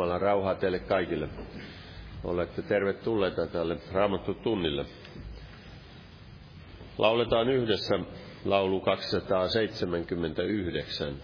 Jumalan rauhaa teille kaikille. Olette tervetulleita tälle Raamattu tunnille. Lauletaan yhdessä laulu 279.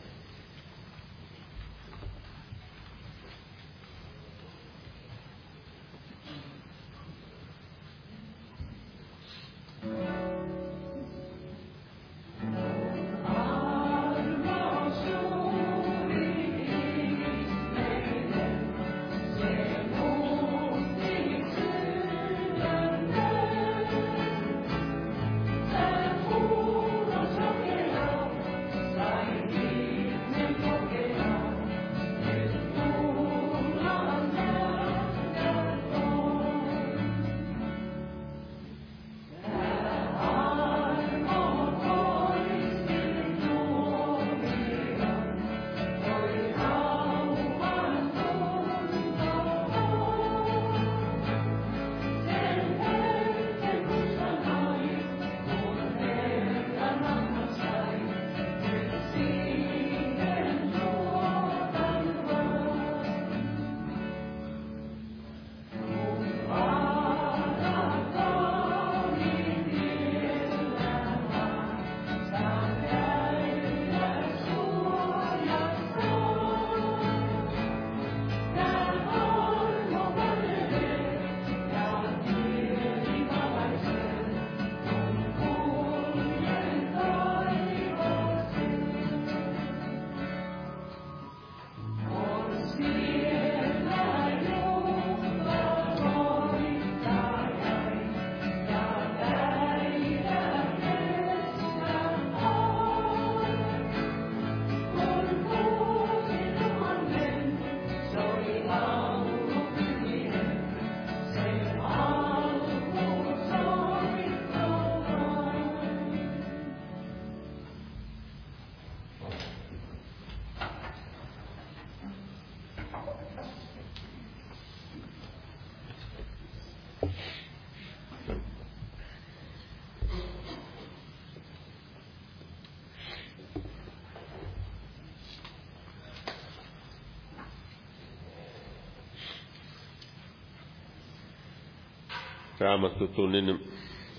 Raamattutunnin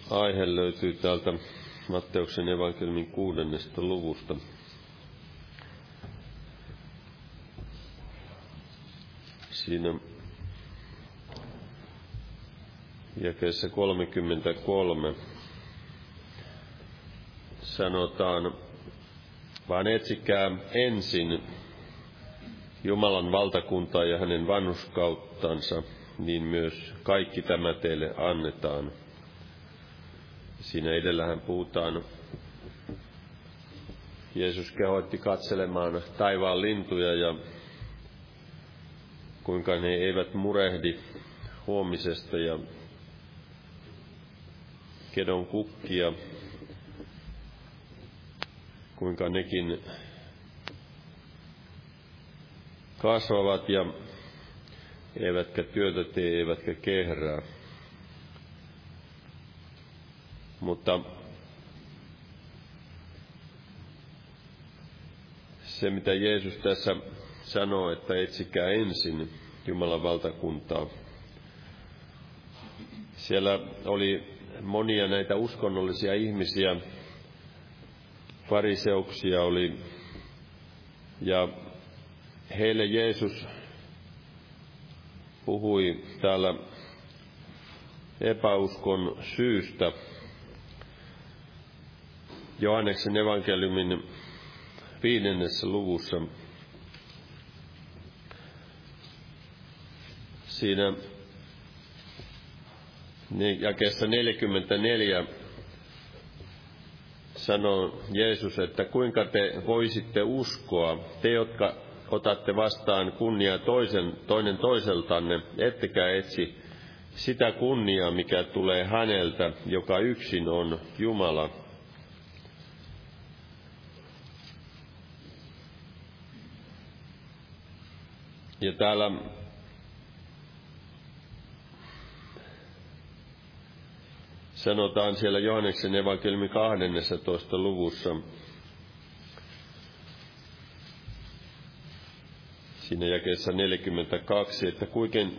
aihe löytyy täältä Matteuksen evankeliumin kuudennesta luvusta. Siinä jakeessa 33 sanotaan, vaan etsikää ensin Jumalan valtakuntaa ja hänen vanhuskauttansa – niin myös kaikki tämä teille annetaan. Siinä edellähän puhutaan, Jeesus kehoitti katselemaan taivaan lintuja ja kuinka ne eivät murehdi huomisesta ja kedon kukkia, kuinka nekin kasvavat ja eivätkä työtä tee, eivätkä kehrää. Mutta se, mitä Jeesus tässä sanoo, että etsikää ensin Jumalan valtakuntaa. Siellä oli monia näitä uskonnollisia ihmisiä, fariseuksia oli, ja heille Jeesus puhui täällä epäuskon syystä. Johanneksen evankeliumin viidennessä luvussa. Siinä jakeessa 44 sanoo Jeesus, että kuinka te voisitte uskoa, te jotka otatte vastaan kunniaa toisen, toinen toiseltanne, ettekä etsi sitä kunniaa, mikä tulee häneltä, joka yksin on Jumala. Ja täällä sanotaan siellä Johanneksen evankeliumin 12. luvussa, siinä jakeessa 42, että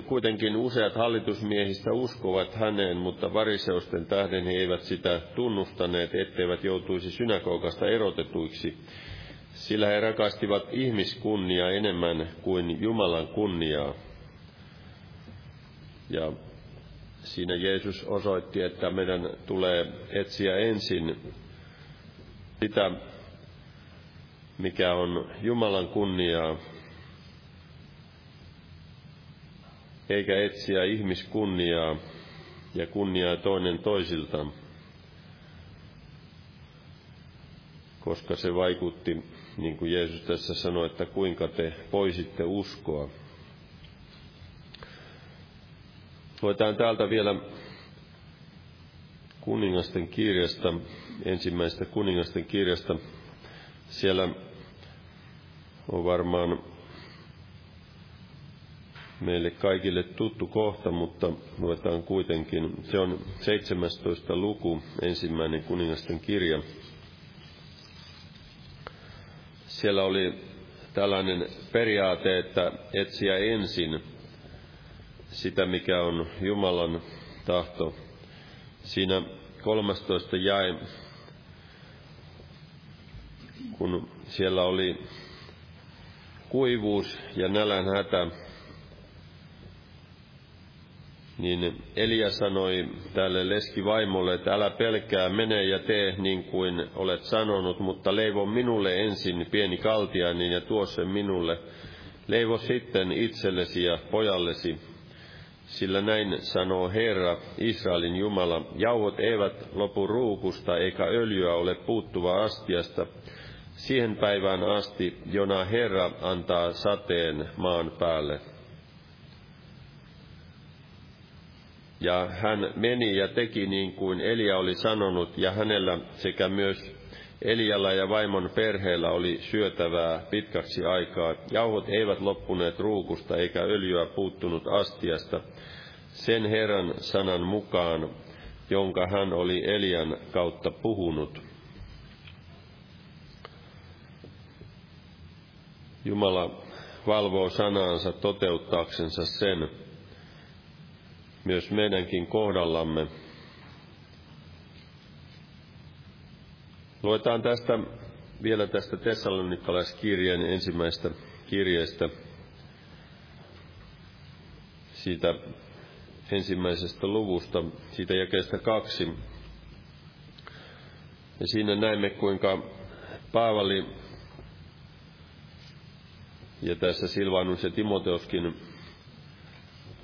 kuitenkin useat hallitusmiehistä uskovat häneen, mutta variseusten tähden he eivät sitä tunnustaneet, etteivät joutuisi synagogasta erotetuiksi, sillä he rakastivat ihmiskunnia enemmän kuin Jumalan kunniaa. Ja siinä Jeesus osoitti, että meidän tulee etsiä ensin sitä, mikä on Jumalan kunniaa, eikä etsiä ihmiskunniaa ja kunniaa toinen toisiltaan, koska se vaikutti, niin kuin Jeesus tässä sanoi, että kuinka te poisitte uskoa. Luetaan täältä vielä kuningasten kirjasta, ensimmäisestä kuningasten kirjasta. Siellä on varmaan meille kaikille tuttu kohta, mutta luetaan kuitenkin. Se on 17. luku, ensimmäinen kuningasten kirja. Siellä oli tällainen periaate, että etsiä ensin sitä, mikä on Jumalan tahto. Siinä 13 jäi, kun siellä oli kuivuus ja nälän hätä, niin Elia sanoi tälle leskivaimolle, että älä pelkää, mene ja tee niin kuin olet sanonut, mutta leivo minulle ensin pieni kaltiainen ja tuo sen minulle. Leivo sitten itsellesi ja pojallesi, sillä näin sanoo Herra, Israelin Jumala, jauhot eivät lopu ruukusta eikä öljyä ole puuttuva astiasta, siihen päivään asti, jona Herra antaa sateen maan päälle. Ja hän meni ja teki niin kuin Elia oli sanonut, ja hänellä sekä myös Elialla ja vaimon perheellä oli syötävää pitkäksi aikaa. Jauhot eivät loppuneet ruukusta eikä öljyä puuttunut astiasta, sen Herran sanan mukaan, jonka hän oli Elian kautta puhunut. Jumala valvoo sanaansa toteuttaaksensa sen, myös meidänkin kohdallamme. Luetaan tästä vielä tästä Tessalonikalaiskirjeen ensimmäistä kirjeestä, siitä ensimmäisestä luvusta, siitä jakeesta kaksi. Ja siinä näemme, kuinka Paavali ja tässä Silvanus ja Timoteoskin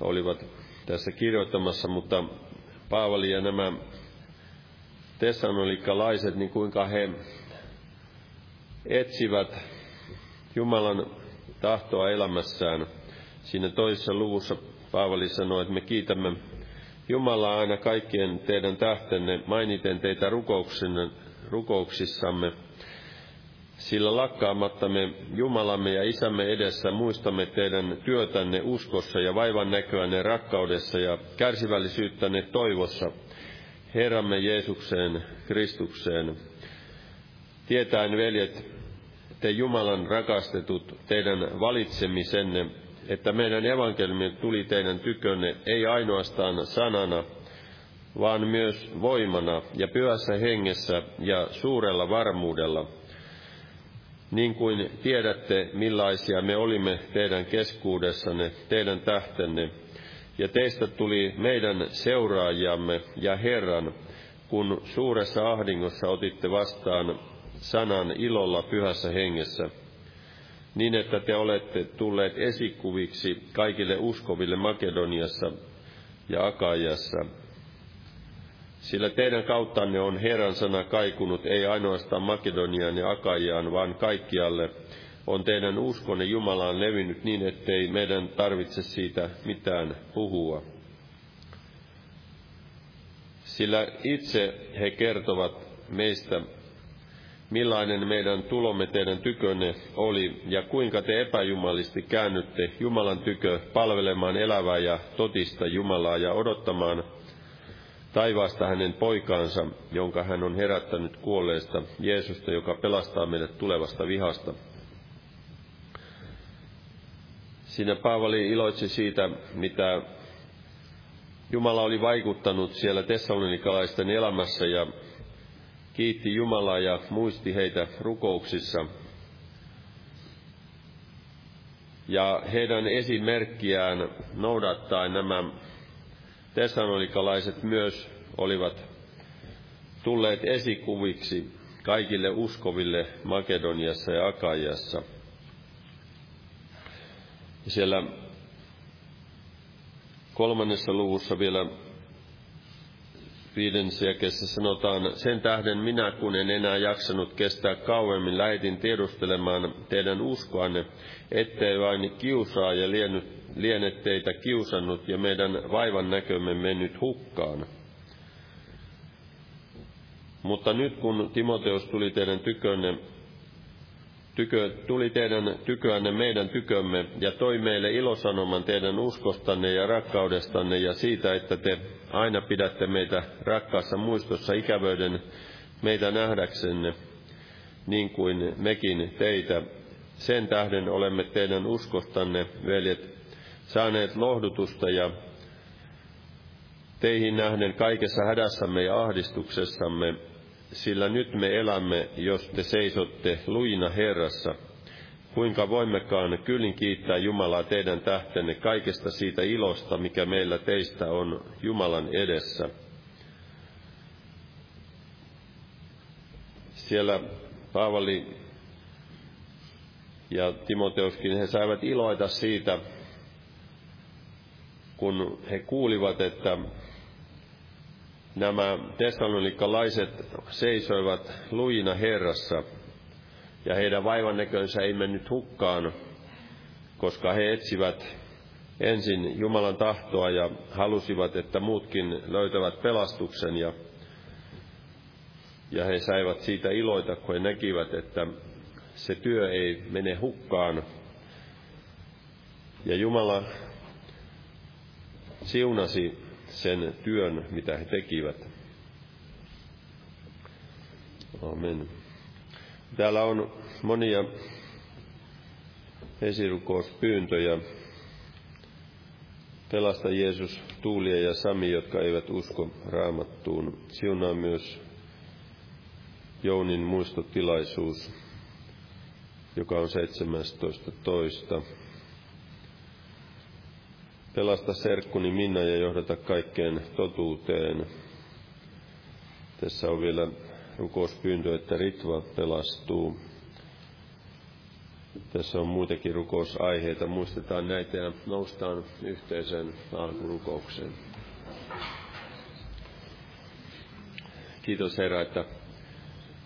olivat tässä kirjoittamassa, mutta Paavali ja nämä tessanolikalaiset, niin kuinka he etsivät Jumalan tahtoa elämässään. Siinä toisessa luvussa Paavali sanoi, että me kiitämme Jumalaa aina kaikkien teidän tähtenne, mainiten teitä rukouksissamme, sillä lakkaamatta me Jumalamme ja Isämme edessä muistamme teidän työtänne uskossa ja vaivan näköänne rakkaudessa ja kärsivällisyyttänne toivossa Herramme Jeesukseen Kristukseen. Tietäen, veljet, te Jumalan rakastetut, teidän valitsemisenne, että meidän evankeliumi tuli teidän tykönne ei ainoastaan sanana, vaan myös voimana ja pyhässä hengessä ja suurella varmuudella – niin kuin tiedätte, millaisia me olimme teidän keskuudessanne, teidän tähtenne, ja teistä tuli meidän seuraajamme ja Herran, kun suuressa ahdingossa otitte vastaan sanan ilolla pyhässä hengessä, niin että te olette tulleet esikuviksi kaikille uskoville Makedoniassa ja Akajassa, sillä teidän kauttanne on Herran sana kaikunut ei ainoastaan Makedoniaan ja Akajaan, vaan kaikkialle on teidän uskonne Jumalaan levinnyt niin, ettei meidän tarvitse siitä mitään puhua. Sillä itse he kertovat meistä, millainen meidän tulomme teidän tykönne oli, ja kuinka te epäjumalisti käännytte Jumalan tykö palvelemaan elävää ja totista Jumalaa ja odottamaan taivaasta hänen poikaansa, jonka hän on herättänyt kuolleesta, Jeesusta, joka pelastaa meidät tulevasta vihasta. Siinä Paavali iloitsi siitä, mitä Jumala oli vaikuttanut siellä tessalonikalaisten elämässä ja kiitti Jumalaa ja muisti heitä rukouksissa. Ja heidän esimerkkiään noudattaen nämä tessalonikalaiset myös olivat tulleet esikuviksi kaikille uskoville Makedoniassa ja Akajassa. Siellä kolmannessa luvussa vielä viidennessä jakeessa sanotaan, sen tähden minä, kun en enää jaksanut kestää kauemmin, lähetin tiedustelemaan teidän uskoanne, ettei vain kiusaa ja liene teitä kiusannut ja meidän vaivan näkömme mennyt hukkaan. Mutta nyt kun Timoteus tuli teidän tykönne, tykö, tuli teidän tyköänne meidän tykömme ja toi meille ilosanoman teidän uskostanne ja rakkaudestanne ja siitä, että te aina pidätte meitä rakkaassa muistossa ikävöiden meitä nähdäksenne, niin kuin mekin teitä. Sen tähden olemme teidän uskostanne, veljet, saaneet lohdutusta ja teihin nähden kaikessa hädässämme ja ahdistuksessamme, sillä nyt me elämme, jos te seisotte luina Herrassa. Kuinka voimmekaan kyllin kiittää Jumalaa teidän tähtenne kaikesta siitä ilosta, mikä meillä teistä on Jumalan edessä. Siellä Paavali ja Timoteuskin, he saivat iloita siitä, kun he kuulivat, että nämä tessalonikalaiset seisoivat luina Herrassa, ja heidän vaivannäkönsä ei mennyt hukkaan, koska he etsivät ensin Jumalan tahtoa ja halusivat, että muutkin löytävät pelastuksen ja, ja he saivat siitä iloita, kun he näkivät, että se työ ei mene hukkaan. Ja Jumala siunasi sen työn, mitä he tekivät. Amen. Täällä on monia esirukouspyyntöjä. Pelasta Jeesus Tuulia ja Sami, jotka eivät usko raamattuun. Siunaa myös Jounin muistotilaisuus, joka on 17. Pelasta serkkuni Minna ja johdata kaikkeen totuuteen. Tässä on vielä rukouspyyntö, että Ritva pelastuu. Tässä on muitakin rukousaiheita. Muistetaan näitä ja noustaan yhteiseen alkurukoukseen. Kiitos Herra, että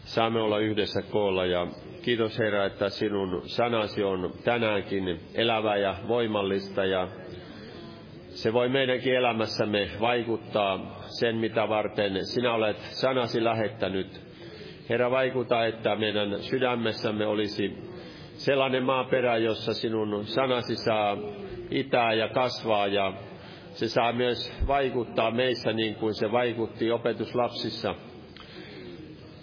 saamme olla yhdessä koolla ja kiitos Herra, että sinun sanasi on tänäänkin elävä ja voimallista ja se voi meidänkin elämässämme vaikuttaa sen, mitä varten sinä olet sanasi lähettänyt. Herra, vaikuta, että meidän sydämessämme olisi sellainen maaperä, jossa sinun sanasi saa itää ja kasvaa ja se saa myös vaikuttaa meissä niin kuin se vaikutti opetuslapsissa.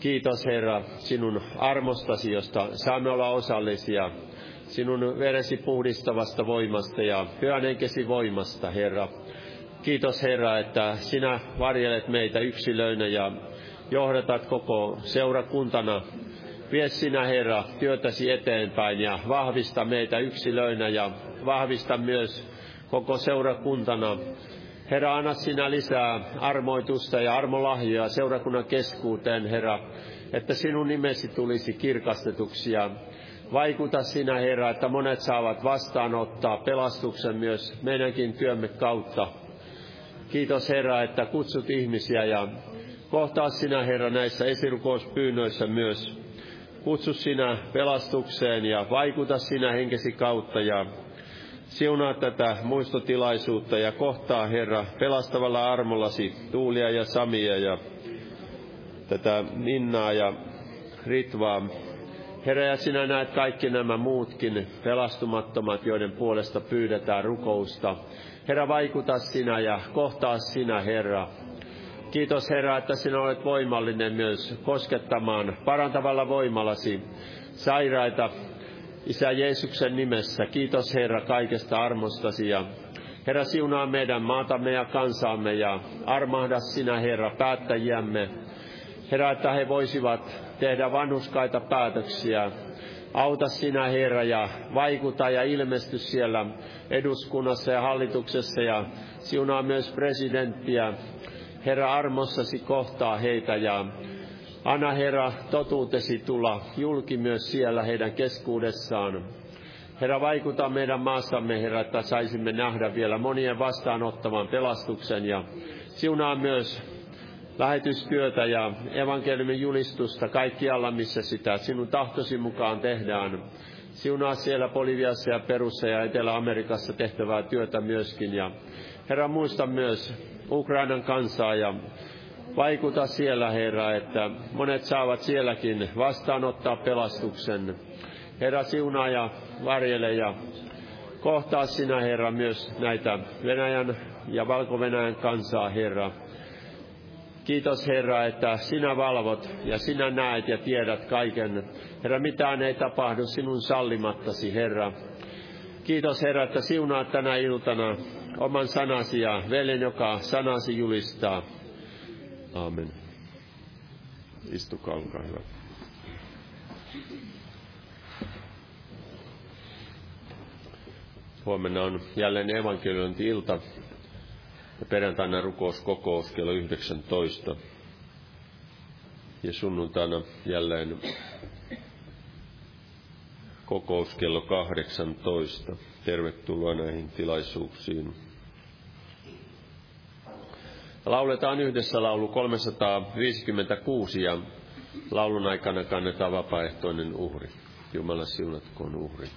Kiitos Herra sinun armostasi, josta saamme olla osallisia sinun veresi puhdistavasta voimasta ja pyhän henkesi voimasta, Herra. Kiitos Herra, että sinä varjelet meitä yksilöinä ja johdatat koko seurakuntana. Vie sinä, Herra, työtäsi eteenpäin ja vahvista meitä yksilöinä ja vahvista myös koko seurakuntana. Herra, anna sinä lisää armoitusta ja armolahjoja seurakunnan keskuuteen, Herra, että sinun nimesi tulisi kirkastetuksi ja Vaikuta sinä, Herra, että monet saavat vastaanottaa pelastuksen myös meidänkin työmme kautta. Kiitos, Herra, että kutsut ihmisiä ja kohtaa sinä, Herra, näissä esirukouspyynnöissä myös. Kutsu sinä pelastukseen ja vaikuta sinä henkesi kautta ja siunaa tätä muistotilaisuutta ja kohtaa, Herra, pelastavalla armollasi Tuulia ja Samia ja tätä Minnaa ja Ritvaa Herra, ja sinä näet kaikki nämä muutkin pelastumattomat, joiden puolesta pyydetään rukousta. Herra, vaikuta sinä ja kohtaa sinä, Herra. Kiitos, Herra, että sinä olet voimallinen myös koskettamaan parantavalla voimallasi sairaita Isä Jeesuksen nimessä, kiitos Herra kaikesta armostasi ja Herra siunaa meidän maatamme ja kansaamme ja armahda sinä Herra päättäjiämme. Herra, että he voisivat tehdä vanhuskaita päätöksiä. Auta sinä Herra ja vaikuta ja ilmesty siellä eduskunnassa ja hallituksessa ja siunaa myös presidenttiä. Herra armossasi kohtaa heitä ja anna Herra totuutesi tulla julki myös siellä heidän keskuudessaan. Herra, vaikuta meidän maassamme, Herra, että saisimme nähdä vielä monien vastaanottavan pelastuksen ja siunaa myös lähetystyötä ja evankeliumin julistusta kaikkialla, missä sitä sinun tahtosi mukaan tehdään. Siunaa siellä Boliviassa ja Perussa ja Etelä-Amerikassa tehtävää työtä myöskin. Ja Herra, muista myös Ukrainan kansaa ja vaikuta siellä, Herra, että monet saavat sielläkin vastaanottaa pelastuksen. Herra, siunaa ja varjele ja kohtaa sinä, Herra, myös näitä Venäjän ja Valko-Venäjän kansaa, Herra. Kiitos Herra, että sinä valvot ja sinä näet ja tiedät kaiken. Herra, mitään ei tapahdu sinun sallimattasi, Herra. Kiitos Herra, että siunaat tänä iltana oman sanasi ja veljen, joka sanasi julistaa. Aamen. Istukaa, olkaa hyvä. Huomenna on jälleen evankeliointi-ilta ja perjantaina rukouskokous kello 19. Ja sunnuntaina jälleen kokous kello 18. Tervetuloa näihin tilaisuuksiin. Lauletaan yhdessä laulu 356 ja laulun aikana kannetaan vapaaehtoinen uhri. Jumala siunatkoon uhri.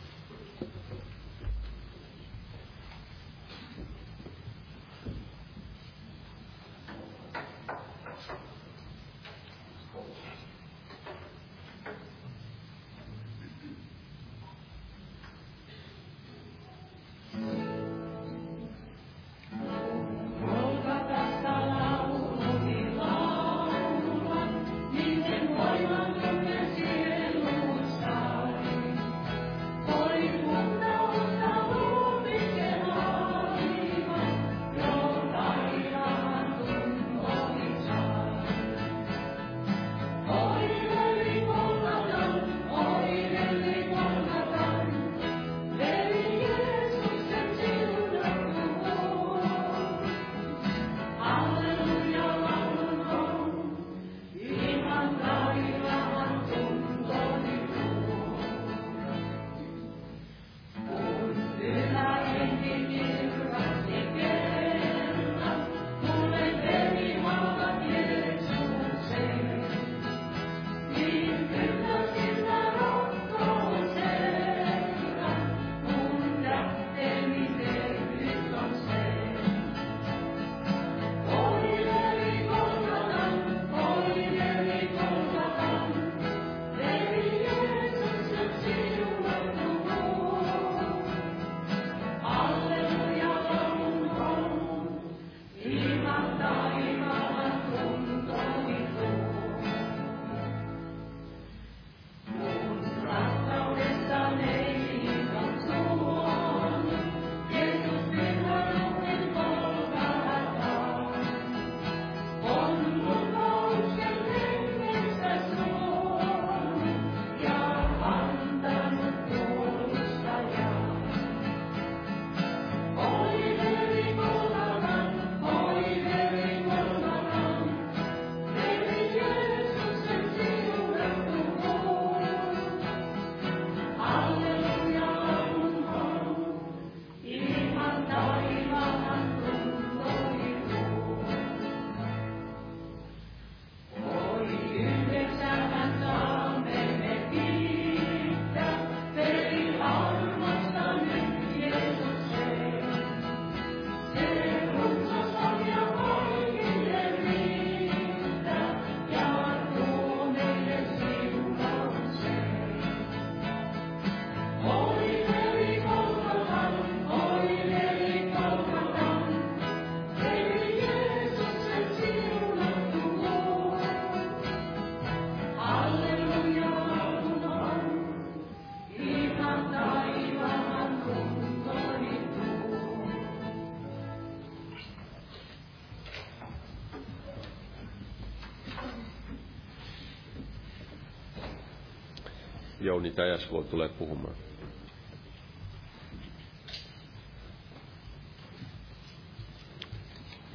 Jouni Tajasvuo tulee puhumaan.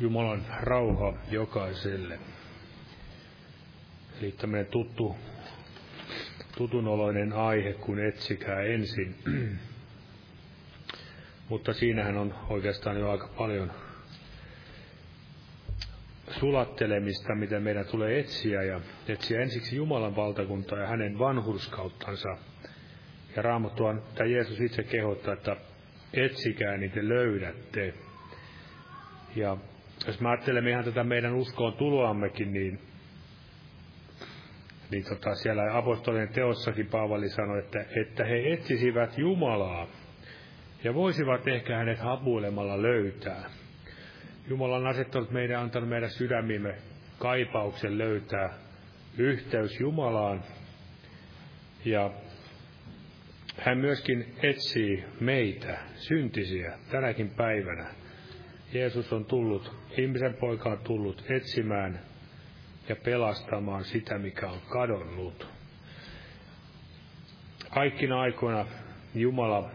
Jumalan rauha jokaiselle. Eli tämmöinen tuttu, tutunoloinen aihe, kun etsikää ensin. Mutta siinähän on oikeastaan jo aika paljon sulattelemista, mitä meidän tulee etsiä, ja etsiä ensiksi Jumalan valtakuntaa ja hänen vanhurskauttansa. Ja Raamattua, tämä Jeesus itse kehottaa, että etsikää, niin te löydätte. Ja jos me ajattelemme ihan tätä meidän uskoon tuloammekin, niin, niin tota, siellä apostolien teossakin Paavali sanoi, että, että he etsisivät Jumalaa ja voisivat ehkä hänet hapuilemalla löytää. Jumala on asettanut meidän, antanut meidän sydämimme kaipauksen löytää yhteys Jumalaan. Ja hän myöskin etsii meitä, syntisiä, tänäkin päivänä. Jeesus on tullut, ihmisen poika on tullut etsimään ja pelastamaan sitä, mikä on kadonnut. Kaikkina aikoina Jumala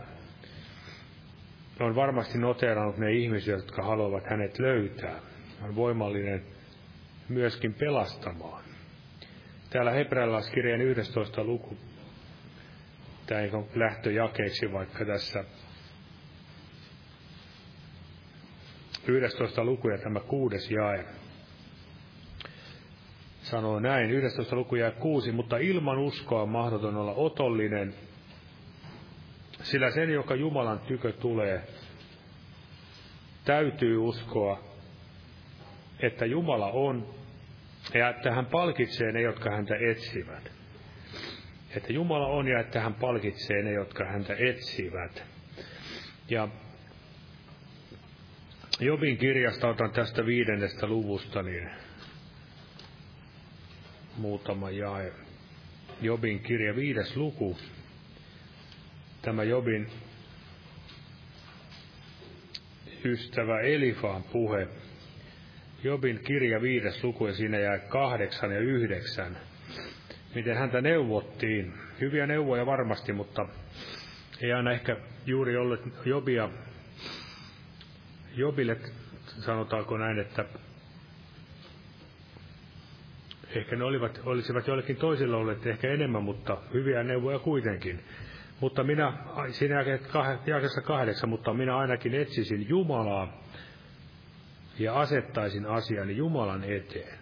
on varmasti noterannut ne ihmiset, jotka haluavat hänet löytää. On voimallinen myöskin pelastamaan. Täällä hebrealaiskirjan 11. luku, tämä ei ole lähtöjakeeksi vaikka tässä 11. luku ja tämä kuudes jae sanoo näin, 11. luku ja kuusi, mutta ilman uskoa on mahdoton olla otollinen, sillä sen, joka Jumalan tykö tulee, täytyy uskoa, että Jumala on ja että hän palkitsee ne, jotka häntä etsivät. Että Jumala on ja että hän palkitsee ne, jotka häntä etsivät. Ja Jobin kirjasta otan tästä viidennestä luvusta niin muutama jae. Jobin kirja viides luku. Tämä Jobin ystävä Elifaan puhe. Jobin kirja viides luku ja siinä jää kahdeksan ja yhdeksän. Miten häntä neuvottiin. Hyviä neuvoja varmasti, mutta ei aina ehkä juuri ollut Jobia Jobille sanotaanko näin, että ehkä ne olivat, olisivat joillekin toisilla olleet ehkä enemmän, mutta hyviä neuvoja kuitenkin. Mutta minä, siinä jakessa kahdeksan, mutta minä ainakin etsisin Jumalaa ja asettaisin asiani Jumalan eteen.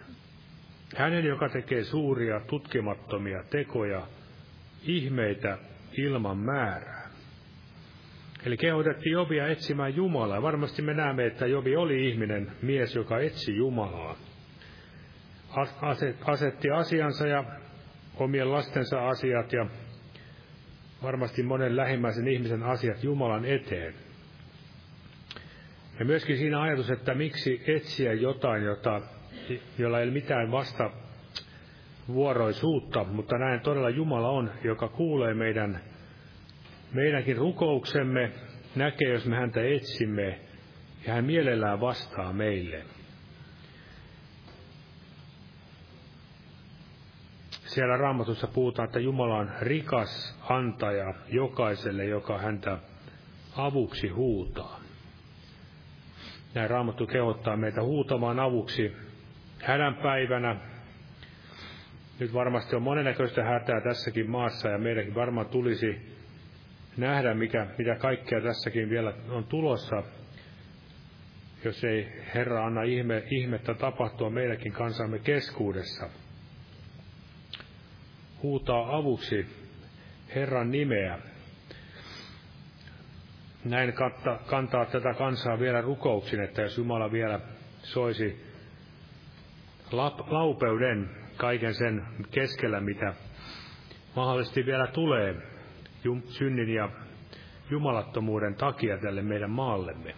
Hänen, joka tekee suuria, tutkimattomia tekoja, ihmeitä ilman määrää. Eli kehotettiin Jobia etsimään Jumalaa. Varmasti me näemme, että Jobi oli ihminen, mies, joka etsi Jumalaa. Asetti asiansa ja omien lastensa asiat ja varmasti monen lähimmäisen ihmisen asiat Jumalan eteen. Ja myöskin siinä ajatus, että miksi etsiä jotain, jota, jolla ei ole mitään vasta vuoroisuutta, mutta näin todella Jumala on, joka kuulee meidän meidänkin rukouksemme, näkee, jos me häntä etsimme, ja hän mielellään vastaa meille. Siellä raamatussa puhutaan, että Jumala on rikas antaja jokaiselle, joka häntä avuksi huutaa. Näin raamattu kehottaa meitä huutamaan avuksi hädän päivänä. Nyt varmasti on monennäköistä hätää tässäkin maassa ja meidänkin varmaan tulisi nähdä, mikä, mitä kaikkea tässäkin vielä on tulossa, jos ei Herra anna ihme, ihmettä tapahtua meidänkin kansamme keskuudessa. Huutaa avuksi Herran nimeä. Näin kantaa, kantaa tätä kansaa vielä rukouksin, että jos Jumala vielä soisi laupeuden kaiken sen keskellä, mitä mahdollisesti vielä tulee, synnin ja jumalattomuuden takia tälle meidän maallemme.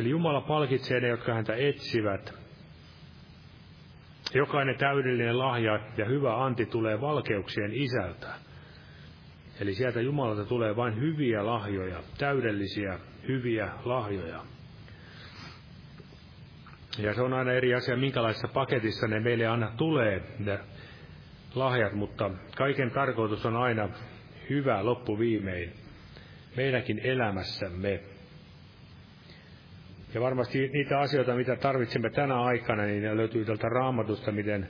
Eli Jumala palkitsee ne, jotka häntä etsivät. Jokainen täydellinen lahja ja hyvä anti tulee valkeuksien isältä. Eli sieltä Jumalalta tulee vain hyviä lahjoja, täydellisiä, hyviä lahjoja. Ja se on aina eri asia, minkälaisessa paketissa ne meille aina tulee. lahjat, mutta kaiken tarkoitus on aina hyvä loppuviimein meidänkin elämässämme. Ja varmasti niitä asioita, mitä tarvitsemme tänä aikana, niin ne löytyy tältä raamatusta, miten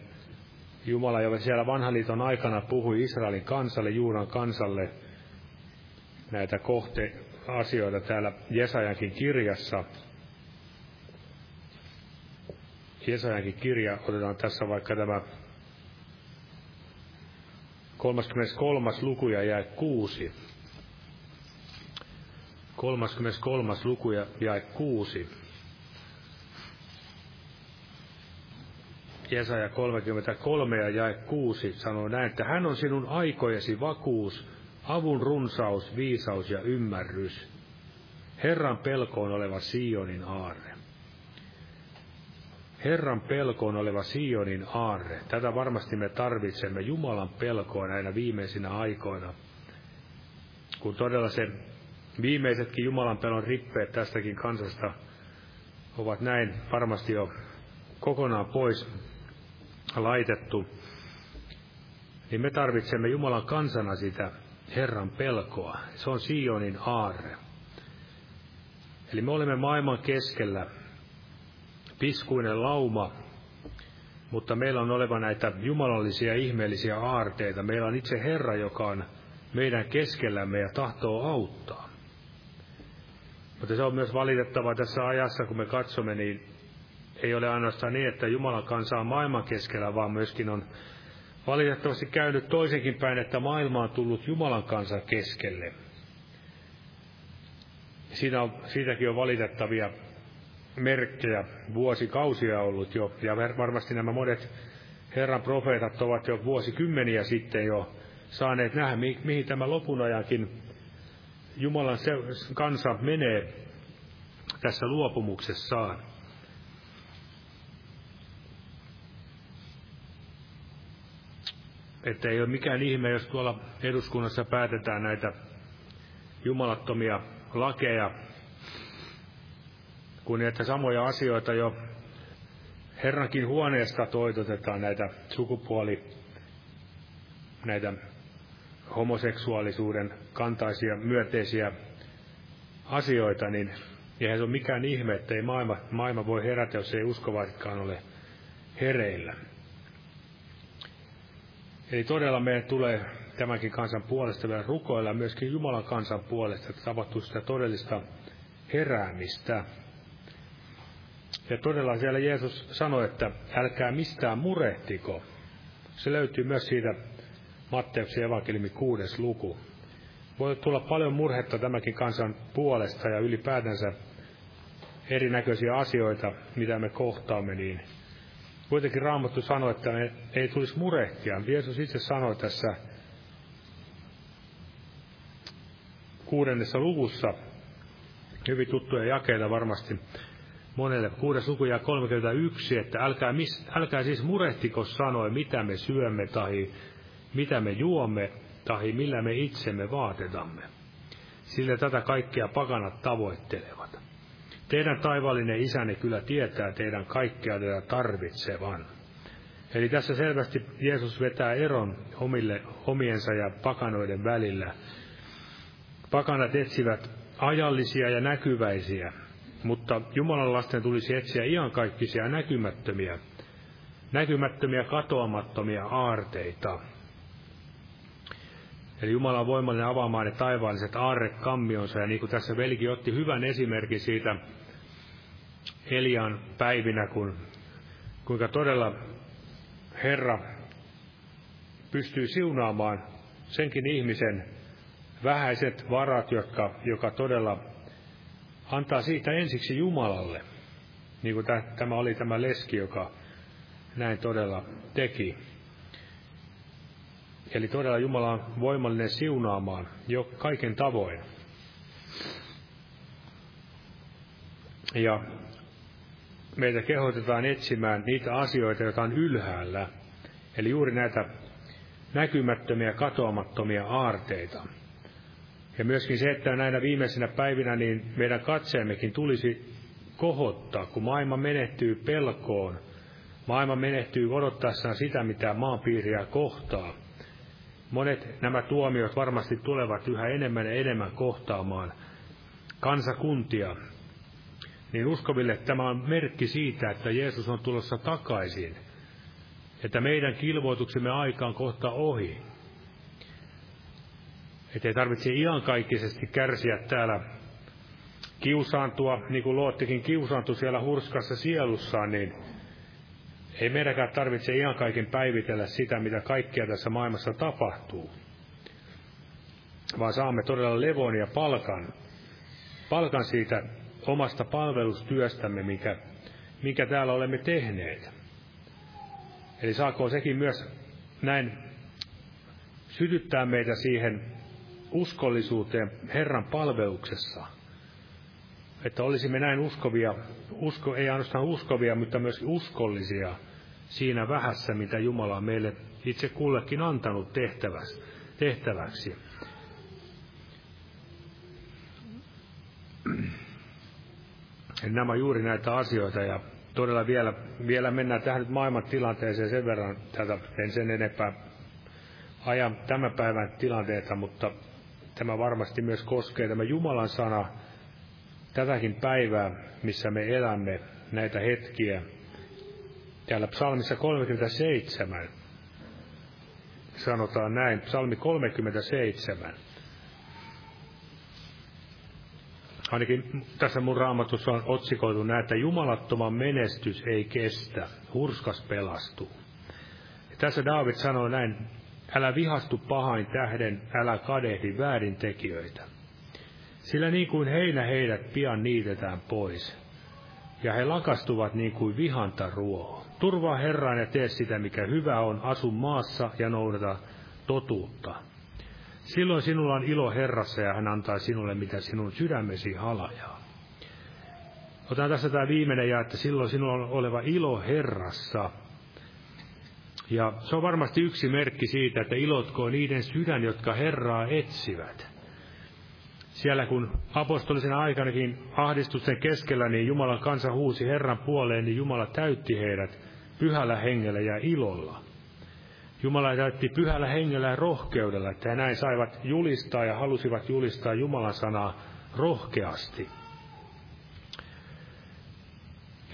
Jumala jo siellä vanhan liiton aikana puhui Israelin kansalle, Juudan kansalle, näitä kohte asioita täällä Jesajankin kirjassa. Jesajankin kirja, otetaan tässä vaikka tämä 33. luku ja jää 6. 33. luku ja jae 6. Jesaja 33 ja jae 6 sanoo näin, että hän on sinun aikojesi vakuus, avun runsaus, viisaus ja ymmärrys. Herran pelkoon oleva Sionin aarre. Herran pelkoon oleva Sionin aarre. Tätä varmasti me tarvitsemme Jumalan pelkoa näinä viimeisinä aikoina. Kun todella se viimeisetkin Jumalan pelon rippeet tästäkin kansasta ovat näin varmasti jo kokonaan pois laitettu, niin me tarvitsemme Jumalan kansana sitä Herran pelkoa. Se on Sionin aarre. Eli me olemme maailman keskellä, piskuinen lauma, mutta meillä on oleva näitä jumalallisia ihmeellisiä aarteita. Meillä on itse Herra, joka on meidän keskellämme ja tahtoo auttaa. Mutta se on myös valitettava tässä ajassa, kun me katsomme, niin ei ole ainoastaan niin, että Jumalan kansa on maailman keskellä, vaan myöskin on valitettavasti käynyt toisenkin päin, että maailma on tullut Jumalan kansan keskelle. Siinä on, siitäkin on valitettavia merkkejä vuosikausia ollut jo, ja varmasti nämä monet Herran profeetat ovat jo vuosikymmeniä sitten jo saaneet nähdä, mihin tämä lopun ajankin Jumalan kansa menee tässä luopumuksessaan. Että ei ole mikään ihme, jos tuolla eduskunnassa päätetään näitä jumalattomia lakeja, kun että samoja asioita jo Herrankin huoneesta toitotetaan näitä sukupuoli, näitä homoseksuaalisuuden kantaisia myönteisiä asioita, niin eihän se ole mikään ihme, että ei maailma, maailma voi herätä, jos ei uskovaisetkaan ole hereillä. Eli todella meidän tulee tämänkin kansan puolesta vielä rukoilla myöskin Jumalan kansan puolesta, että tapahtuu sitä todellista heräämistä. Ja todella siellä Jeesus sanoi, että älkää mistään murehtiko. Se löytyy myös siitä Matteuksen evankeliumi kuudes luku. Voi tulla paljon murhetta tämäkin kansan puolesta ja ylipäätänsä erinäköisiä asioita, mitä me kohtaamme, niin kuitenkin Raamattu sanoi, että me ei tulisi murehtia. Jeesus itse sanoi tässä kuudennessa luvussa, hyvin tuttuja jakeita varmasti monelle, kuudes luku ja 31, että älkää, mis, älkää siis murehtiko sanoi, mitä me syömme tai mitä me juomme tai millä me itsemme vaatetamme. Sillä tätä kaikkea pakanat tavoittelevat. Teidän taivallinen isänne kyllä tietää teidän kaikkea tätä tarvitsevan. Eli tässä selvästi Jeesus vetää eron omille, omiensa ja pakanoiden välillä. Pakanat etsivät ajallisia ja näkyväisiä, mutta Jumalan lasten tulisi etsiä iankaikkisia näkymättömiä, näkymättömiä katoamattomia aarteita, Eli Jumala on voimallinen avaamaan ne taivaalliset aarrekammionsa. Ja niin kuin tässä velki otti hyvän esimerkin siitä Elian päivinä, kun, kuinka todella Herra pystyy siunaamaan senkin ihmisen vähäiset varat, jotka, joka todella antaa siitä ensiksi Jumalalle. Niin kuin tämä oli tämä leski, joka näin todella teki. Eli todella Jumala on voimallinen siunaamaan jo kaiken tavoin. Ja meitä kehotetaan etsimään niitä asioita, joita on ylhäällä. Eli juuri näitä näkymättömiä, katoamattomia aarteita. Ja myöskin se, että näinä viimeisinä päivinä niin meidän katseemmekin tulisi kohottaa, kun maailma menettyy pelkoon, Maailma menehtyy odottaessaan sitä, mitä maanpiiriä kohtaa. Monet nämä tuomiot varmasti tulevat yhä enemmän ja enemmän kohtaamaan kansakuntia. Niin uskoville tämä on merkki siitä, että Jeesus on tulossa takaisin. Että meidän kilvoituksemme aika on kohta ohi. Että ei tarvitse iankaikkisesti kärsiä täällä kiusaantua, niin kuin Loottikin kiusaantui siellä hurskassa sielussaan, niin ei meidänkään tarvitse ihan kaiken päivitellä sitä, mitä kaikkea tässä maailmassa tapahtuu, vaan saamme todella levon ja palkan, palkan siitä omasta palvelustyöstämme, mikä, mikä täällä olemme tehneet. Eli saako sekin myös näin sytyttää meitä siihen uskollisuuteen Herran palveluksessa – että olisimme näin uskovia, usko, ei ainoastaan uskovia, mutta myös uskollisia siinä vähässä, mitä Jumala on meille itse kullekin antanut tehtäväksi. Eli nämä juuri näitä asioita ja todella vielä, vielä mennään tähän nyt maailman tilanteeseen sen verran, tätä en sen enempää ajan tämän päivän tilanteita, mutta tämä varmasti myös koskee tämä Jumalan sana, tätäkin päivää, missä me elämme, näitä hetkiä. Täällä psalmissa 37 sanotaan näin, psalmi 37. Ainakin tässä mun raamatussa on otsikoitu näin, että jumalattoman menestys ei kestä, hurskas pelastuu. Ja tässä David sanoo näin, älä vihastu pahain tähden, älä kadehdi väärintekijöitä sillä niin kuin heinä heidät pian niitetään pois, ja he lakastuvat niin kuin vihanta ruoho. Turvaa Herraan ja tee sitä, mikä hyvä on, asu maassa ja noudata totuutta. Silloin sinulla on ilo Herrassa ja hän antaa sinulle, mitä sinun sydämesi halajaa. Otan tässä tämä viimeinen ja, että silloin sinulla on oleva ilo Herrassa. Ja se on varmasti yksi merkki siitä, että ilotkoon niiden sydän, jotka Herraa etsivät siellä kun apostolisen aikanakin ahdistusten keskellä, niin Jumalan kansa huusi Herran puoleen, niin Jumala täytti heidät pyhällä hengellä ja ilolla. Jumala täytti pyhällä hengellä ja rohkeudella, että he näin saivat julistaa ja halusivat julistaa Jumalan sanaa rohkeasti.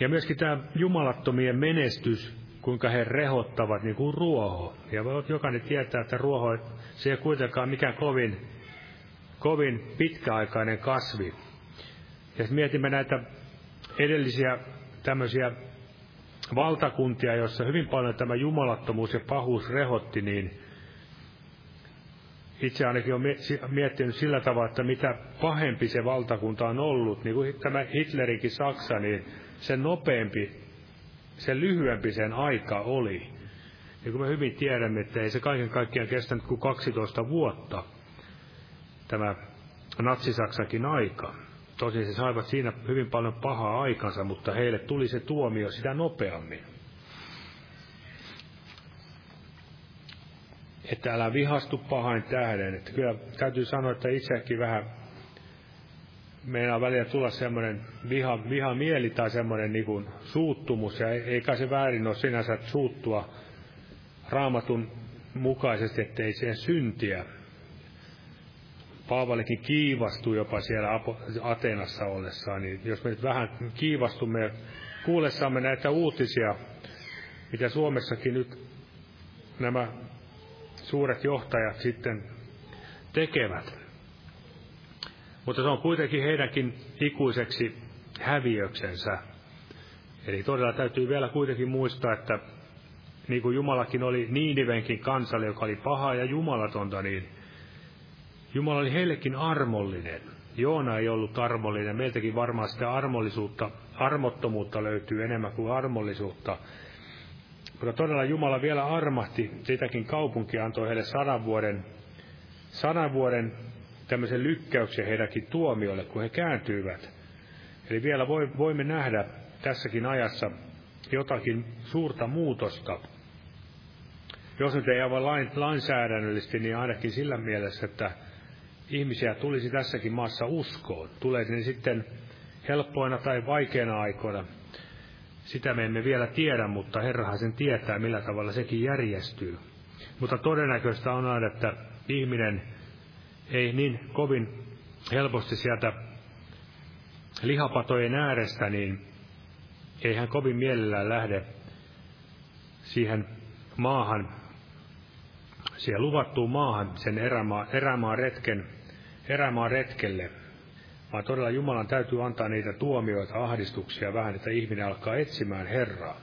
Ja myöskin tämä jumalattomien menestys, kuinka he rehottavat niin kuin ruoho. Ja jokainen tietää, että ruoho se ei kuitenkaan mikään kovin kovin pitkäaikainen kasvi. Ja jos mietimme näitä edellisiä tämmöisiä valtakuntia, joissa hyvin paljon tämä jumalattomuus ja pahuus rehotti, niin itse ainakin olen miettinyt sillä tavalla, että mitä pahempi se valtakunta on ollut, niin kuin tämä Hitlerinkin Saksa, niin sen nopeampi, sen lyhyempi sen aika oli. Ja kun me hyvin tiedämme, että ei se kaiken kaikkiaan kestänyt kuin 12 vuotta, tämä natsisaksakin aika. Tosin se saivat siinä hyvin paljon pahaa aikansa, mutta heille tuli se tuomio sitä nopeammin. Että älä vihastu pahain tähden. Että kyllä täytyy sanoa, että itsekin vähän on välillä tulla semmoinen viha, viha mieli tai semmoinen niin suuttumus, ja eikä se väärin ole sinänsä suuttua raamatun mukaisesti, ettei siihen syntiä. Paavalikin kiivastui jopa siellä Atenassa ollessaan, niin jos me nyt vähän kiivastumme kuullessamme näitä uutisia, mitä Suomessakin nyt nämä suuret johtajat sitten tekevät. Mutta se on kuitenkin heidänkin ikuiseksi häviöksensä. Eli todella täytyy vielä kuitenkin muistaa, että niin kuin Jumalakin oli Niinivenkin kansalle, joka oli paha ja jumalatonta, niin Jumala oli heillekin armollinen. Joona ei ollut armollinen. Meiltäkin varmaan sitä armollisuutta, armottomuutta löytyy enemmän kuin armollisuutta. Mutta todella Jumala vielä armahti sitäkin kaupunkia, antoi heille sadan vuoden, sadan vuoden tämmöisen lykkäyksen heidänkin tuomioille, kun he kääntyivät. Eli vielä voimme nähdä tässäkin ajassa jotakin suurta muutosta. Jos nyt ei aivan lain, lainsäädännöllisesti, niin ainakin sillä mielessä, että ihmisiä tulisi tässäkin maassa uskoon. Tulee ne sitten helppoina tai vaikeina aikoina. Sitä me emme vielä tiedä, mutta Herrahan sen tietää, millä tavalla sekin järjestyy. Mutta todennäköistä on aina, että ihminen ei niin kovin helposti sieltä lihapatojen äärestä, niin ei hän kovin mielellään lähde siihen maahan, siihen luvattuun maahan, sen erämaa, erämaa retken, erämaa retkelle, vaan todella Jumalan täytyy antaa niitä tuomioita, ahdistuksia vähän, että ihminen alkaa etsimään Herraa.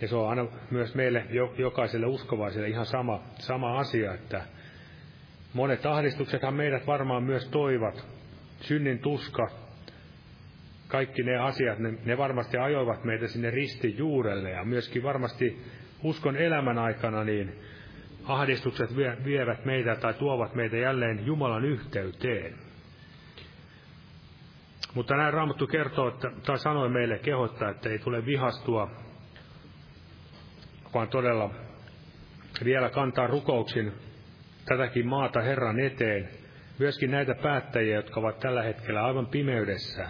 Ja se on aina myös meille jokaiselle uskovaiselle ihan sama, sama asia, että monet ahdistuksethan meidät varmaan myös toivat. Synnin tuska, kaikki ne asiat, ne, ne varmasti ajoivat meitä sinne ristin juurelle ja myöskin varmasti uskon elämän aikana niin ahdistukset vievät meitä tai tuovat meitä jälleen Jumalan yhteyteen. Mutta näin Raamattu kertoo, että, tai sanoi meille kehottaa, että ei tule vihastua, vaan todella vielä kantaa rukouksin tätäkin maata Herran eteen, myöskin näitä päättäjiä, jotka ovat tällä hetkellä aivan pimeydessä,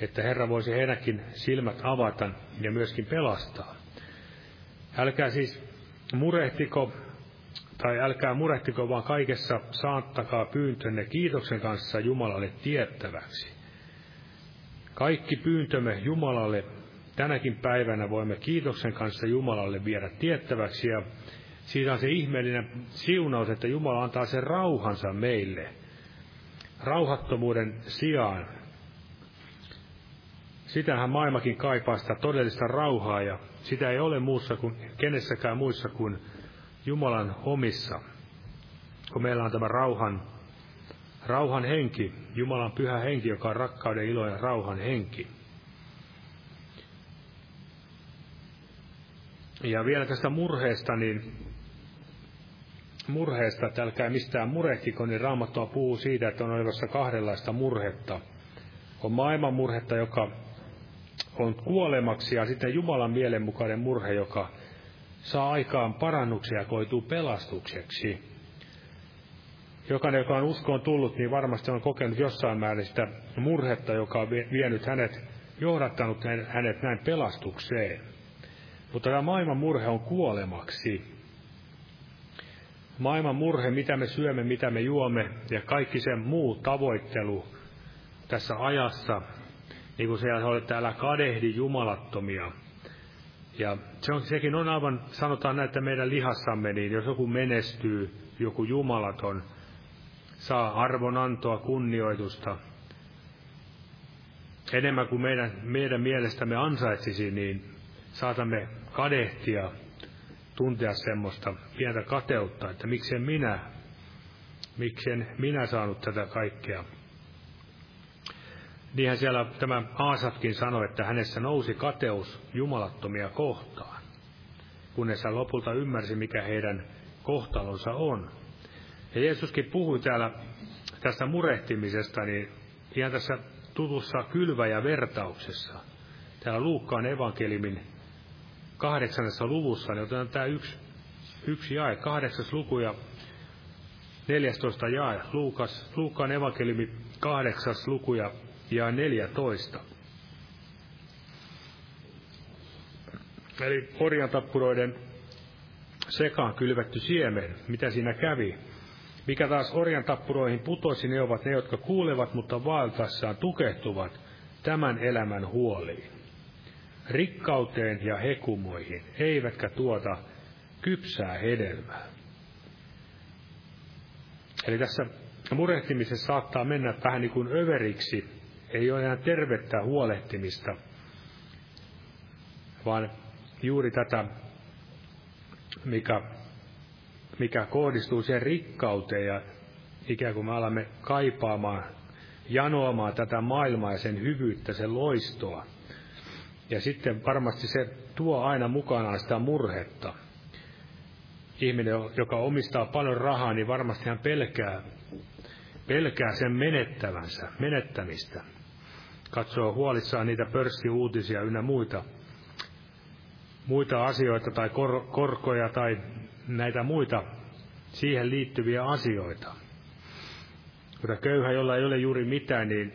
että Herra voisi heidänkin silmät avata ja myöskin pelastaa. Älkää siis murehtiko, tai älkää murehtiko, vaan kaikessa saattakaa pyyntönne kiitoksen kanssa Jumalalle tiettäväksi. Kaikki pyyntömme Jumalalle tänäkin päivänä voimme kiitoksen kanssa Jumalalle viedä tiettäväksi ja siitä on se ihmeellinen siunaus, että Jumala antaa sen rauhansa meille. Rauhattomuuden sijaan. Sitähän maailmakin kaipaa sitä todellista rauhaa ja sitä ei ole muussa kuin kenessäkään muissa kuin Jumalan omissa. Kun meillä on tämä rauhan Rauhan henki, Jumalan pyhä henki, joka on rakkauden, ilo ja rauhan henki. Ja vielä tästä murheesta, niin murheesta, että älkää mistään murehtiko, niin Raamattua puhuu siitä, että on olemassa kahdenlaista murhetta. On maailman murhetta, joka on kuolemaksi, ja sitten Jumalan mielenmukainen murhe, joka saa aikaan parannuksia koituu pelastukseksi jokainen, joka on uskoon tullut, niin varmasti on kokenut jossain määrin sitä murhetta, joka on vienyt hänet, johdattanut hänet näin pelastukseen. Mutta tämä maailman murhe on kuolemaksi. Maailman murhe, mitä me syömme, mitä me juomme ja kaikki sen muu tavoittelu tässä ajassa, niin kuin siellä olette, älä kadehdi jumalattomia. Ja se on, sekin on aivan, sanotaan näitä meidän lihassamme, niin jos joku menestyy, joku jumalaton, saa arvonantoa, kunnioitusta, enemmän kuin meidän, meidän mielestämme ansaitsisi, niin saatamme kadehtia, tuntea semmoista pientä kateutta, että miksen minä, miksen minä saanut tätä kaikkea. Niinhän siellä tämä Aasatkin sanoi, että hänessä nousi kateus jumalattomia kohtaan, kunnes hän lopulta ymmärsi, mikä heidän kohtalonsa on. Ja Jeesuskin puhui täällä tästä murehtimisesta, niin ihan tässä tutussa kylvä- ja vertauksessa. Täällä Luukkaan evankelimin kahdeksannessa luvussa, niin otetaan tämä yksi, yksi jae, kahdeksas luku ja 14 jae. Luukas, Luukkaan evankeliumi kahdeksas luku ja jae 14. Eli orjantappuroiden sekaan kylvetty siemen, mitä siinä kävi. Mikä taas orjan tappuroihin putosi, ne ovat ne, jotka kuulevat, mutta vaeltaessaan tukehtuvat tämän elämän huoliin. Rikkauteen ja hekumoihin, eivätkä tuota kypsää hedelmää. Eli tässä murehtimisessa saattaa mennä vähän niin kuin överiksi, ei ole enää tervettä huolehtimista, vaan juuri tätä, mikä mikä kohdistuu siihen rikkauteen ja ikään kuin me alamme kaipaamaan, janoamaan tätä maailmaa ja sen hyvyyttä, sen loistoa. Ja sitten varmasti se tuo aina mukanaan sitä murhetta. Ihminen, joka omistaa paljon rahaa, niin varmasti hän pelkää, pelkää sen menettävänsä, menettämistä. Katsoo huolissaan niitä pörssiuutisia ynnä muita, muita asioita tai kor, korkoja tai näitä muita siihen liittyviä asioita. Mutta köyhä, jolla ei ole juuri mitään, niin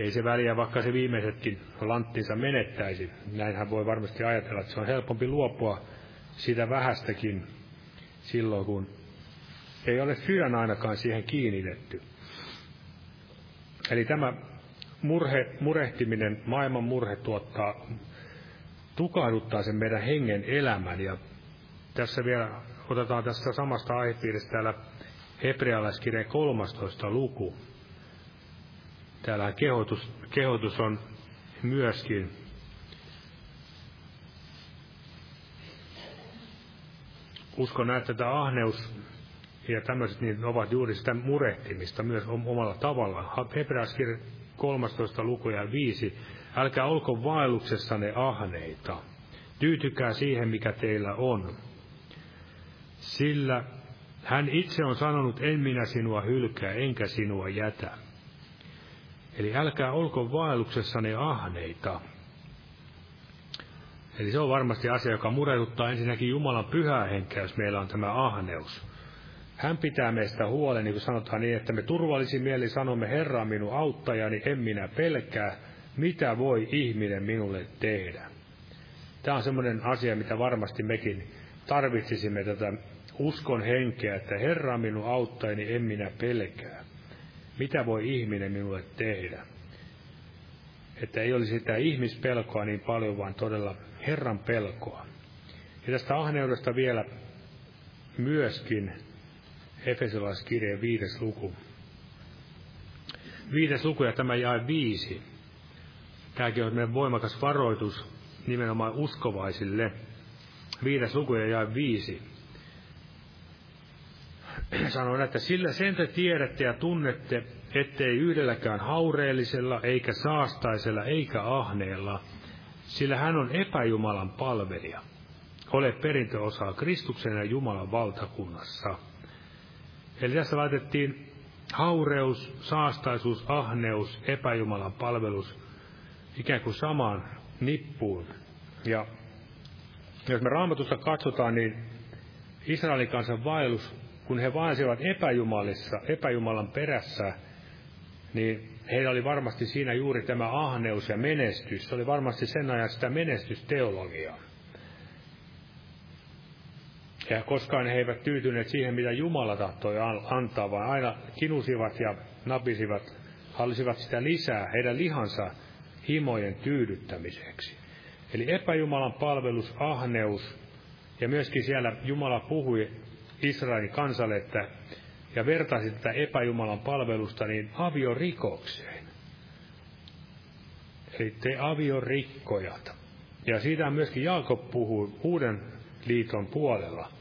Ei se väliä, vaikka se viimeisetkin lanttinsa menettäisi. Näinhän voi varmasti ajatella, että se on helpompi luopua sitä vähästäkin silloin, kun ei ole sydän ainakaan siihen kiinnitetty. Eli tämä murhe, murehtiminen, maailman murhe tuottaa, tukahduttaa sen meidän hengen elämän. Ja tässä vielä otetaan tästä samasta aihepiiristä täällä hebrealaiskirjan 13. luku. Täällä kehotus, kehotus on myöskin uskon, että tämä ahneus ja tämmöiset niin ovat juuri sitä murehtimista myös omalla tavallaan. Hebreaskirja 13. luku ja 5. Älkää olko vaelluksessanne ahneita. Tyytykää siihen, mikä teillä on. Sillä hän itse on sanonut, en minä sinua hylkää, enkä sinua jätä. Eli älkää olko vaelluksessanne ahneita. Eli se on varmasti asia, joka murehduttaa ensinnäkin Jumalan pyhää henkeä, jos meillä on tämä ahneus. Hän pitää meistä huolen, niin kuin sanotaan niin, että me turvallisin mieli sanomme, Herra minun auttajani, en minä pelkää, mitä voi ihminen minulle tehdä. Tämä on semmoinen asia, mitä varmasti mekin tarvitsisimme tätä uskon henkeä, että Herra minun auttajani, en minä pelkää. Mitä voi ihminen minulle tehdä? Että ei olisi sitä ihmispelkoa niin paljon, vaan todella Herran pelkoa. Ja tästä ahneudesta vielä myöskin Efesolaiskirjeen viides luku. Viides luku ja tämä jae viisi. Tämäkin on meidän voimakas varoitus nimenomaan uskovaisille. Viides luku ja jae viisi. Sanon, että sillä sen te tiedätte ja tunnette, ettei yhdelläkään haureellisella, eikä saastaisella, eikä ahneella, sillä hän on epäjumalan palvelija. Ole perintöosaa Kristuksen ja Jumalan valtakunnassa. Eli tässä laitettiin haureus, saastaisuus, ahneus, epäjumalan palvelus ikään kuin samaan nippuun. Ja jos me raamatusta katsotaan, niin Israelin kansan vaellus, kun he vaelsivat epäjumalissa, epäjumalan perässä, niin heillä oli varmasti siinä juuri tämä ahneus ja menestys. Se oli varmasti sen ajan sitä menestysteologiaa. Ja koskaan he eivät tyytyneet siihen, mitä Jumala tahtoi antaa, vaan aina kinusivat ja napisivat, hallisivat sitä lisää heidän lihansa himojen tyydyttämiseksi. Eli epäjumalan palvelus, ahneus, ja myöskin siellä Jumala puhui Israelin kansalle, että, ja vertasi tätä epäjumalan palvelusta niin aviorikokseen. Eli te aviorikkojat. Ja siitä myöskin Jaakob puhuu uuden liiton puolella.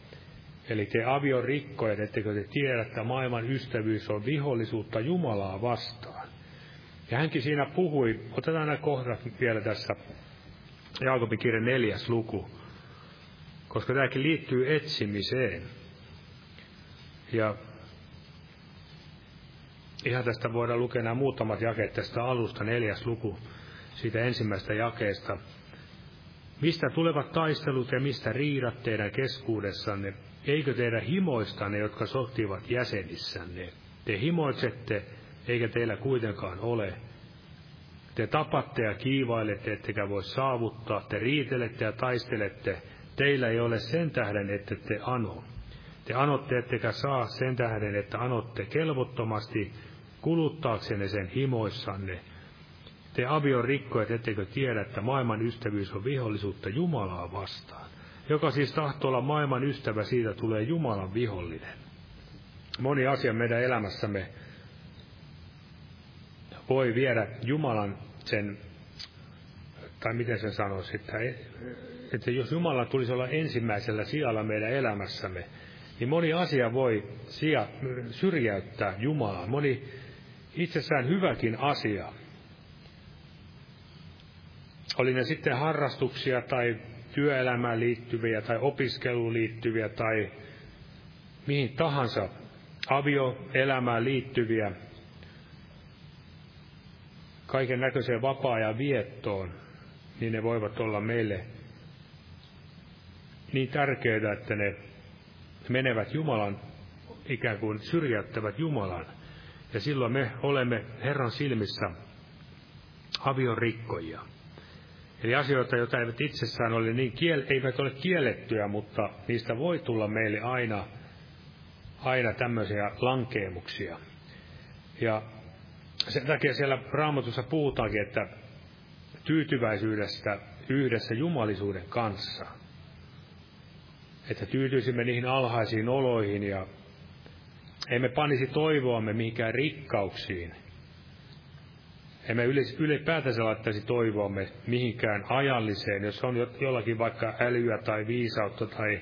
Eli te aviorikkojat, ettekö te tiedä, että maailman ystävyys on vihollisuutta Jumalaa vastaan. Ja hänkin siinä puhui, otetaan nämä kohdat vielä tässä Jaakobin kirjan neljäs luku, koska tämäkin liittyy etsimiseen. Ja ihan tästä voidaan lukea nämä muutamat jakeet tästä alusta, neljäs luku, siitä ensimmäistä jakeesta. Mistä tulevat taistelut ja mistä riidat teidän keskuudessanne? Eikö teidän himoistanne, jotka sotivat jäsenissänne? Te himoitsette, eikä teillä kuitenkaan ole. Te tapatte ja kiivailette, ettekä voi saavuttaa. Te riitelette ja taistelette. Teillä ei ole sen tähden, että te ano. Te anotte, ettekä saa sen tähden, että anotte kelvottomasti kuluttaaksenne sen himoissanne. Te avion rikkojat, ettekö tiedä, että maailman ystävyys on vihollisuutta Jumalaa vastaan. Joka siis tahtoo olla maailman ystävä, siitä tulee Jumalan vihollinen. Moni asia meidän elämässämme voi viedä Jumalan sen, tai miten sen sanoisi, että, että jos Jumala tulisi olla ensimmäisellä sijalla meidän elämässämme, niin moni asia voi sija, syrjäyttää Jumalaa. Moni itsessään hyväkin asia. Oli ne sitten harrastuksia tai työelämään liittyviä tai opiskeluun liittyviä tai mihin tahansa avioelämään liittyviä, kaiken näköiseen vapaa-ajan viettoon, niin ne voivat olla meille niin tärkeitä, että ne menevät Jumalan, ikään kuin syrjäyttävät Jumalan. Ja silloin me olemme Herran silmissä aviorikkoja. Eli asioita, joita eivät itsessään ole niin kiel, eivät ole kiellettyjä, mutta niistä voi tulla meille aina, aina tämmöisiä lankeemuksia. Ja sen takia siellä raamatussa puhutaankin, että tyytyväisyydestä yhdessä jumalisuuden kanssa. Että tyytyisimme niihin alhaisiin oloihin ja emme panisi toivoamme mihinkään rikkauksiin. Emme ylipäätänsä laittaisi toivoamme mihinkään ajalliseen, jos on jollakin vaikka älyä tai viisautta tai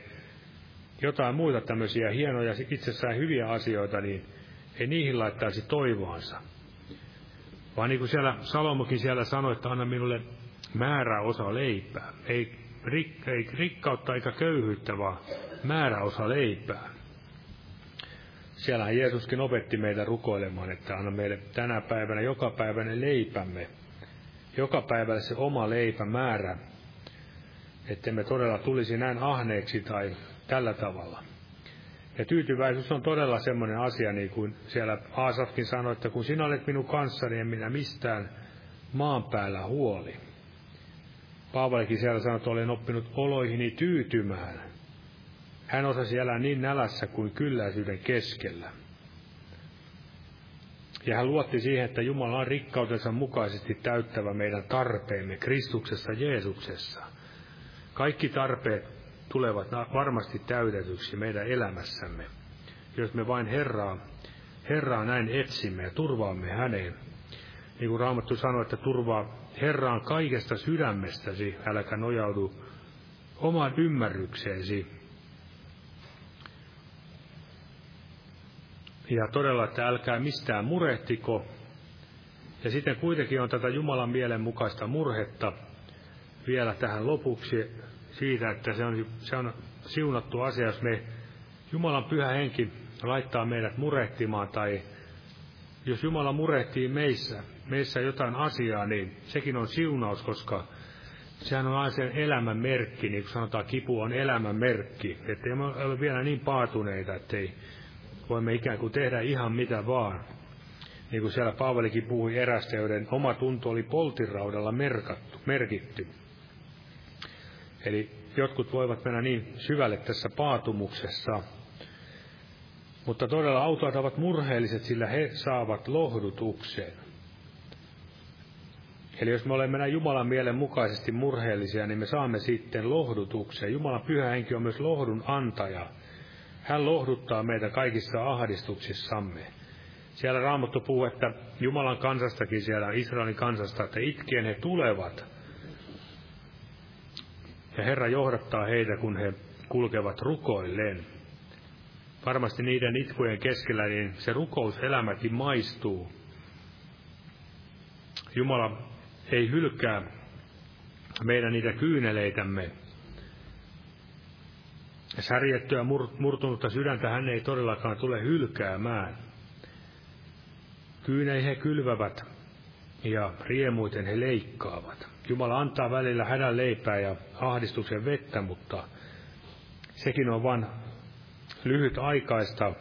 jotain muita tämmöisiä hienoja, itsessään hyviä asioita, niin ei niihin laittaisi toivoansa. Vaan niin kuin siellä Salomokin siellä sanoi, että anna minulle määrä osa leipää. Ei, rik, ei rikkautta eikä köyhyyttä, vaan määrä osa leipää. Siellähän Jeesuskin opetti meitä rukoilemaan, että anna meille tänä päivänä joka päivänä leipämme. Joka päivällä se oma leipä määrä, että me todella tulisi näin ahneeksi tai tällä tavalla. Ja tyytyväisyys on todella semmoinen asia, niin kuin siellä Aasafkin sanoi, että kun sinä olet minun kanssani, en minä mistään maan päällä huoli. Paavalikin siellä sanoi, että olen oppinut oloihini tyytymään. Hän osasi elää niin nälässä kuin kylläisyyden keskellä. Ja hän luotti siihen, että Jumala on rikkautensa mukaisesti täyttävä meidän tarpeemme Kristuksessa Jeesuksessa. Kaikki tarpeet tulevat varmasti täytetyksi meidän elämässämme, jos me vain Herraa, Herraa näin etsimme ja turvaamme häneen. Niin kuin Raamattu sanoi, että turvaa Herraan kaikesta sydämestäsi, äläkä nojaudu omaan ymmärrykseesi. Ja todella, että älkää mistään murehtiko. Ja sitten kuitenkin on tätä Jumalan mielen mukaista murhetta vielä tähän lopuksi siitä, että se on, se on siunattu asia, jos me Jumalan pyhä henki laittaa meidät murehtimaan tai jos Jumala murehtii meissä, meissä jotain asiaa, niin sekin on siunaus, koska sehän on aina sen elämän merkki, niin kuin sanotaan, kipu on elämän merkki. Että me ole vielä niin paatuneita, ettei voimme ikään kuin tehdä ihan mitä vaan. Niin kuin siellä Paavalikin puhui erästä, joiden oma tunto oli poltiraudalla merkattu, merkitty. Eli jotkut voivat mennä niin syvälle tässä paatumuksessa, mutta todella autot ovat murheelliset, sillä he saavat lohdutuksen. Eli jos me olemme näin Jumalan mielen mukaisesti murheellisia, niin me saamme sitten lohdutuksen. Jumalan pyhä henki on myös lohdun antaja. Hän lohduttaa meitä kaikissa ahdistuksissamme. Siellä Raamattu puhuu, että Jumalan kansastakin siellä, Israelin kansasta, että itkien he tulevat. Ja Herra johdattaa heitä, kun he kulkevat rukoilleen. Varmasti niiden itkujen keskellä niin se rukouselämäkin maistuu. Jumala ei hylkää meidän niitä kyyneleitämme. Särjettyä murtunutta sydäntä hän ei todellakaan tule hylkäämään. Kyynei he kylvävät ja riemuiten he leikkaavat. Jumala antaa välillä hädän leipää ja ahdistuksen vettä, mutta sekin on vain lyhyt aikaista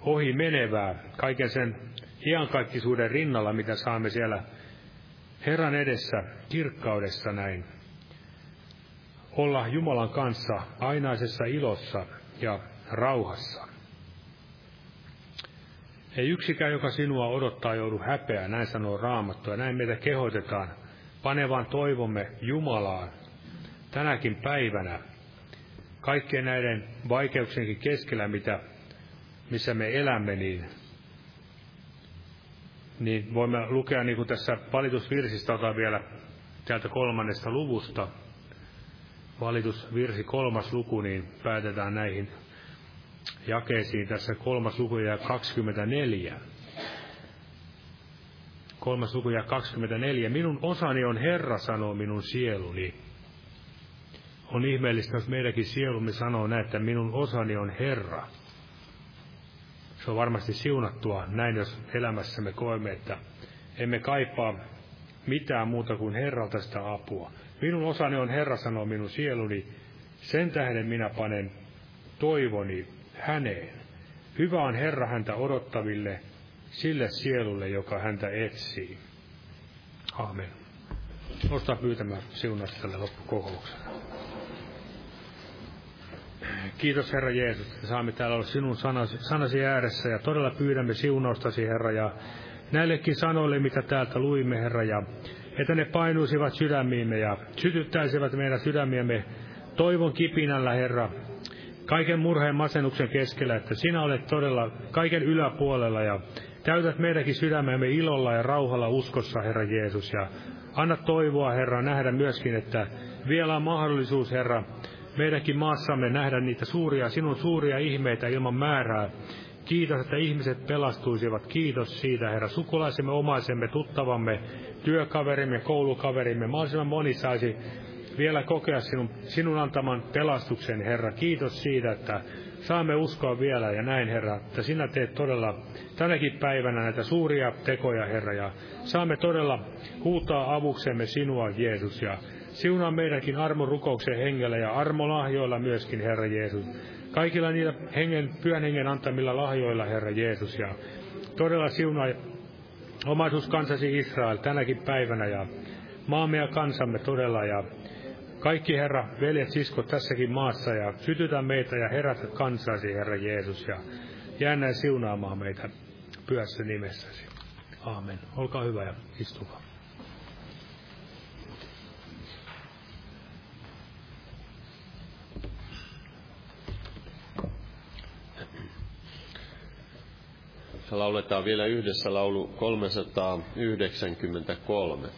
ohi menevää kaiken sen iankaikkisuuden rinnalla, mitä saamme siellä Herran edessä kirkkaudessa näin. Olla Jumalan kanssa ainaisessa ilossa ja rauhassa. Ei yksikään, joka sinua odottaa, joudu häpeää, näin sanoo Raamattu, ja näin meitä kehotetaan panevan toivomme Jumalaan tänäkin päivänä, kaikkien näiden vaikeuksienkin keskellä, mitä, missä me elämme, niin niin voimme lukea niin kuin tässä valitusvirsistä, otan vielä täältä kolmannesta luvusta, valitusvirsi kolmas luku, niin päätetään näihin jakeisiin tässä kolmas luku ja 24. Kolmas luku ja 24. Minun osani on Herra, sanoo minun sieluni. On ihmeellistä, jos meidänkin sielumme sanoo näin, että minun osani on Herra se on varmasti siunattua näin, jos elämässämme koemme, että emme kaipaa mitään muuta kuin Herralta sitä apua. Minun osani on Herra, sanoo minun sieluni, sen tähden minä panen toivoni häneen. Hyvä on Herra häntä odottaville, sille sielulle, joka häntä etsii. Aamen. Nostaa pyytämään siunasta tälle loppukokoukselle. Kiitos Herra Jeesus, että saamme täällä olla sinun sanasi, sanasi ääressä ja todella pyydämme siunaustasi Herra ja näillekin sanoille, mitä täältä luimme Herra ja että ne painuisivat sydämiimme ja sytyttäisivät meidän sydämiämme toivon kipinällä Herra, kaiken murheen masennuksen keskellä, että sinä olet todella kaiken yläpuolella ja täytät meidänkin sydämemme ilolla ja rauhalla uskossa, Herra Jeesus, ja anna toivoa, Herra, nähdä myöskin, että vielä on mahdollisuus, Herra, meidänkin maassamme nähdä niitä suuria, sinun suuria ihmeitä ilman määrää. Kiitos, että ihmiset pelastuisivat. Kiitos siitä, Herra. Sukulaisemme, omaisemme, tuttavamme, työkaverimme, koulukaverimme, mahdollisimman moni saisi vielä kokea sinun, sinun antaman pelastuksen, Herra. Kiitos siitä, että saamme uskoa vielä ja näin, Herra, että sinä teet todella tänäkin päivänä näitä suuria tekoja, Herra, ja saamme todella huutaa avuksemme sinua, Jeesus, ja siunaa meidänkin armon rukouksen hengellä ja armolahjoilla myöskin, Herra Jeesus. Kaikilla niillä hengen, pyhän hengen antamilla lahjoilla, Herra Jeesus, ja todella siunaa omaisuus kansasi Israel tänäkin päivänä ja maamme ja kansamme todella ja kaikki Herra, veljet, siskot tässäkin maassa ja sytytä meitä ja herätä kansasi, Herra Jeesus, ja jää näin siunaamaan meitä pyössä nimessäsi. Aamen. Olkaa hyvä ja istukaa. Lauletaan vielä yhdessä laulu 393.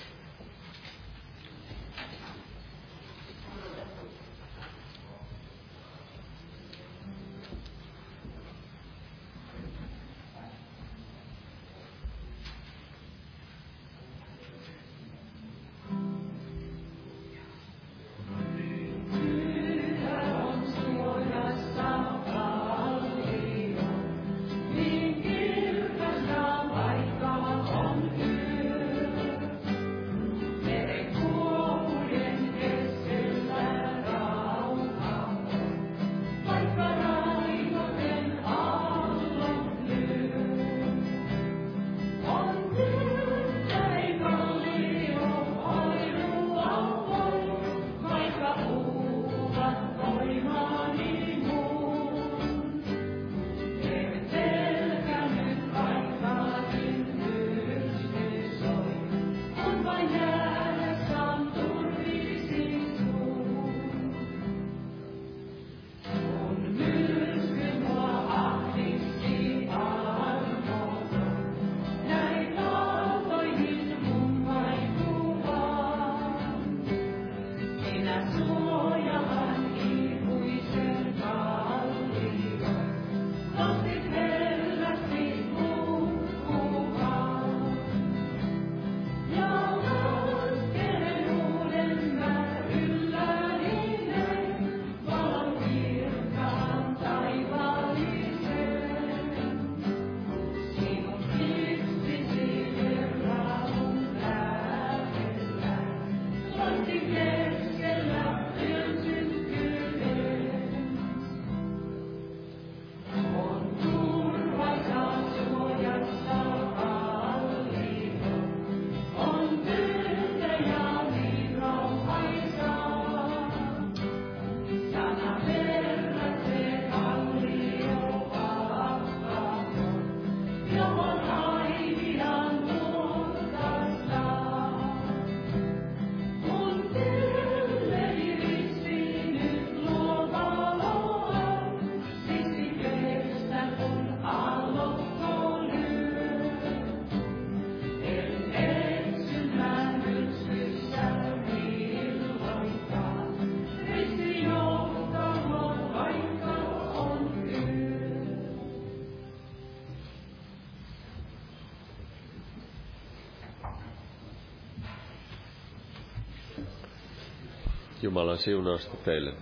Jumalan siunausta teille.